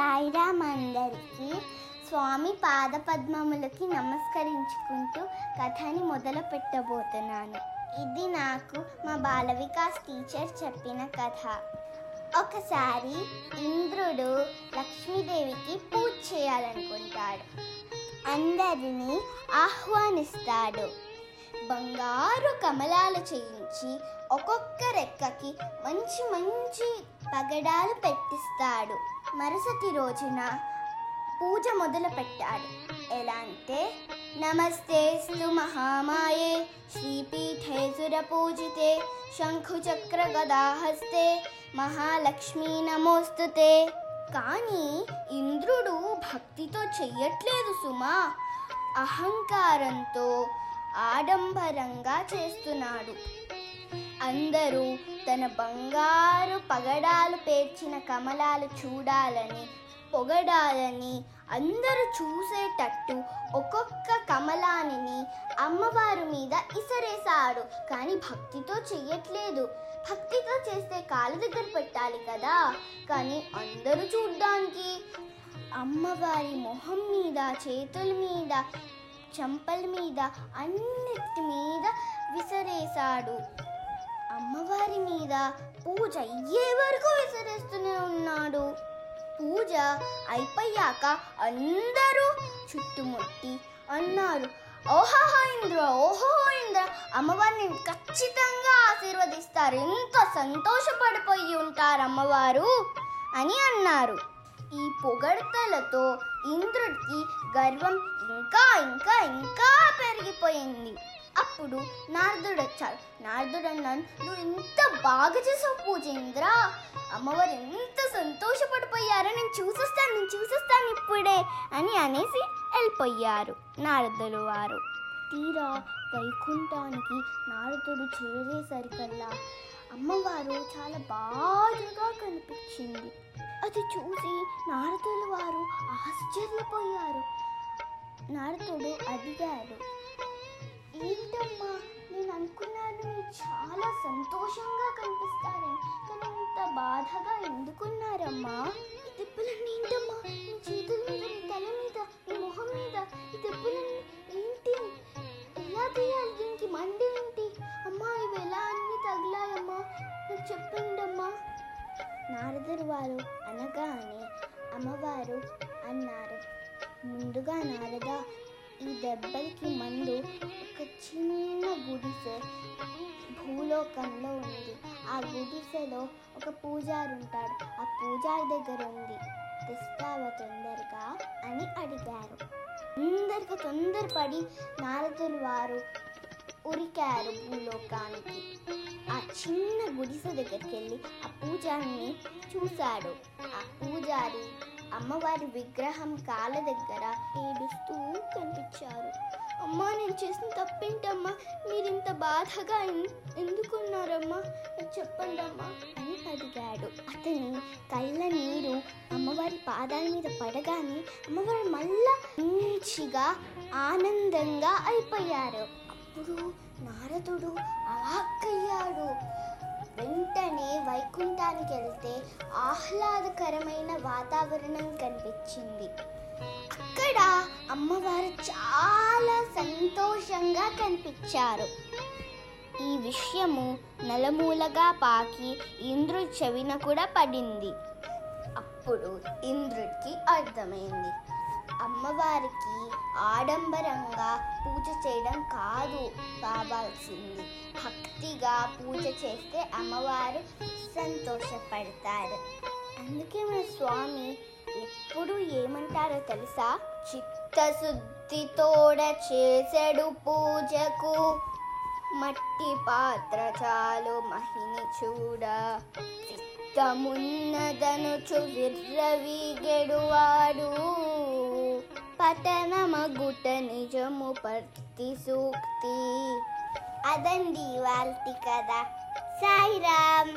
సాయిరామ్ అందరికీ స్వామి పాదపద్మములకి నమస్కరించుకుంటూ కథని మొదలు పెట్టబోతున్నాను ఇది నాకు మా బాల వికాస్ టీచర్ చెప్పిన కథ. ఒకసారి ఇంద్రుడు లక్ష్మీదేవికి పూజ చేయాలనుకుంటాడు. అందరినీ ఆహ్వానిస్తాడు. బంగారు కమలాలు చేయించి ఒక్కొక్క రెక్కకి మంచి మంచి పగడాలు పెట్టిస్తాడు. మరుసటి రోజున పూజ మొదలు పెట్టాడు ఎలా అంటే నమస్తే నమస్తేస్తు మహామాయే శ్రీపీఠే సురపూజితే శంఖుచక్ర గదాహస్తే మహాలక్ష్మీ నమోస్తుతే. కానీ ఇంద్రుడు భక్తితో చెయ్యట్లేదు సుమా. అహంకారంతో ఆడంబరంగా చేస్తున్నాడు. అందరూ తన బంగారు పగడాలు పేర్చిన కమలాలు చూడాలని పొగడాలని అందరూ చూసేటట్టు ఒక్కొక్క కమలానిని అమ్మవారి మీద ఇసరేశాడు. కానీ భక్తితో చెయ్యట్లేదు. భక్తితో చేస్తే కాళ్ళ దగ్గర పెట్టాలి కదా. కానీ అందరూ చూడ్డానికి అమ్మవారి మొహం మీద చేతుల మీద చెంపల మీద అన్నిటి మీద విసిరేశాడు. అమ్మవారి మీద పూజ అయ్యే వరకు విసిరేస్తూనే ఉన్నాడు. పూజ అయిపోయాక అందరూ చుట్టుముట్టి అన్నారు ఓహో ఇంద్ర ఓహో ఇంద్ర అమ్మవారిని ఖచ్చితంగా ఆశీర్వదిస్తారు. ఎంత సంతోషపడిపోయి ఉంటారు అమ్మవారు అని అన్నారు. ఈ పొగడ్తలతో ఇంద్రుడికి గర్వం ఇంకా ఇంకా ఇంకా పెరిగిపోయింది. అప్పుడు నారదుడు వచ్చాడు నారదుడు అన్నాను నువ్వు ఇంత బాగా చేసావు పూజ ఇంద్ర అమ్మవారు ఎంత సంతోషపడిపోయారో నేను చూసిస్తాను నేను చూసిస్తాను ఇప్పుడే అని అనేసి వెళ్ళిపోయారు నారదులు వారు. తీరా వైకుంఠానికి నారదుడు చేరేసరికల్లా అమ్మవారు చాలా బాధగా కనిపించింది. అది చూసి నారదుల వారు ఆశ్చర్యపోయారు. నారదుడు అడిగారు ఏంటమ్మా నేను అనుకున్నాను మీరు చాలా సంతోషంగా కనిపిస్తారని కానీ ఇంత బాధగా ఎందుకున్నారమ్మా? వారు అనగానే అమ్మవారు అన్నారు. ముందుగా నారద ఈ దెబ్బలకి మందు ఒక చిన్న గుడిసె భూలోకంలో ఉంది. ఆ గుడిసెలో ఒక పూజారు ఉంటాడు. ఆ పూజారి దగ్గర ఉంది. తెస్తావా తొందరగా అని అడిగారు. తొందరగా తొందరపడి నారదులు వారు ఉరికారు భూలోకానికి ఆ చిన్న గుడిసె దగ్గరికి వెళ్ళి ఆ పూజారిని చూశాడు ఆ పూజారి అమ్మవారి విగ్రహం కాళ్ళ దగ్గర ఏడుస్తూ కనిపించారు అమ్మా నేను చేసిన తప్పేంటమ్మా మీరు ఇంత బాధగా ఎందుకున్నారమ్మా చెప్పండి అమ్మా అని అడిగాడు అతని కళ్ళ నీరు అమ్మవారి పాదాల మీద పడగానే అమ్మవారు మళ్ళా మంచిగా ఆనందంగా అయిపోయారు అప్పుడు నారదుడు అవాక్కయ్యాడు. వెంటనే వైకుంఠానికి వెళ్తే ఆహ్లాదకరమైన వాతావరణం కనిపించింది. అక్కడ అమ్మవారు చాలా సంతోషంగా కనిపించారు. ఈ విషయము నలమూలగా పాకి ఇంద్రుడి చెవిన కూడా పడింది. అప్పుడు ఇంద్రుడికి అర్థమైంది. అమ్మవారికి ఆడంబరంగా పూజ చేయడం కాదు కావాల్సింది. భక్తిగా పూజ చేస్తే అమ్మవారు సంతోషపడతారు. అందుకే మన స్వామి ఎప్పుడు ఏమంటారో తెలుసా? చిత్తశుద్ధితోడ చేసెడు పూజకు మట్టి పాత్ర చాలు మహిని చూడ. చిత్తమున్నదనుచు విర్రవీగెడువాడు పతనమగుట నిజము పర్తి సూక్తి అదండి వాళ్ళ కదా సాయిరామ్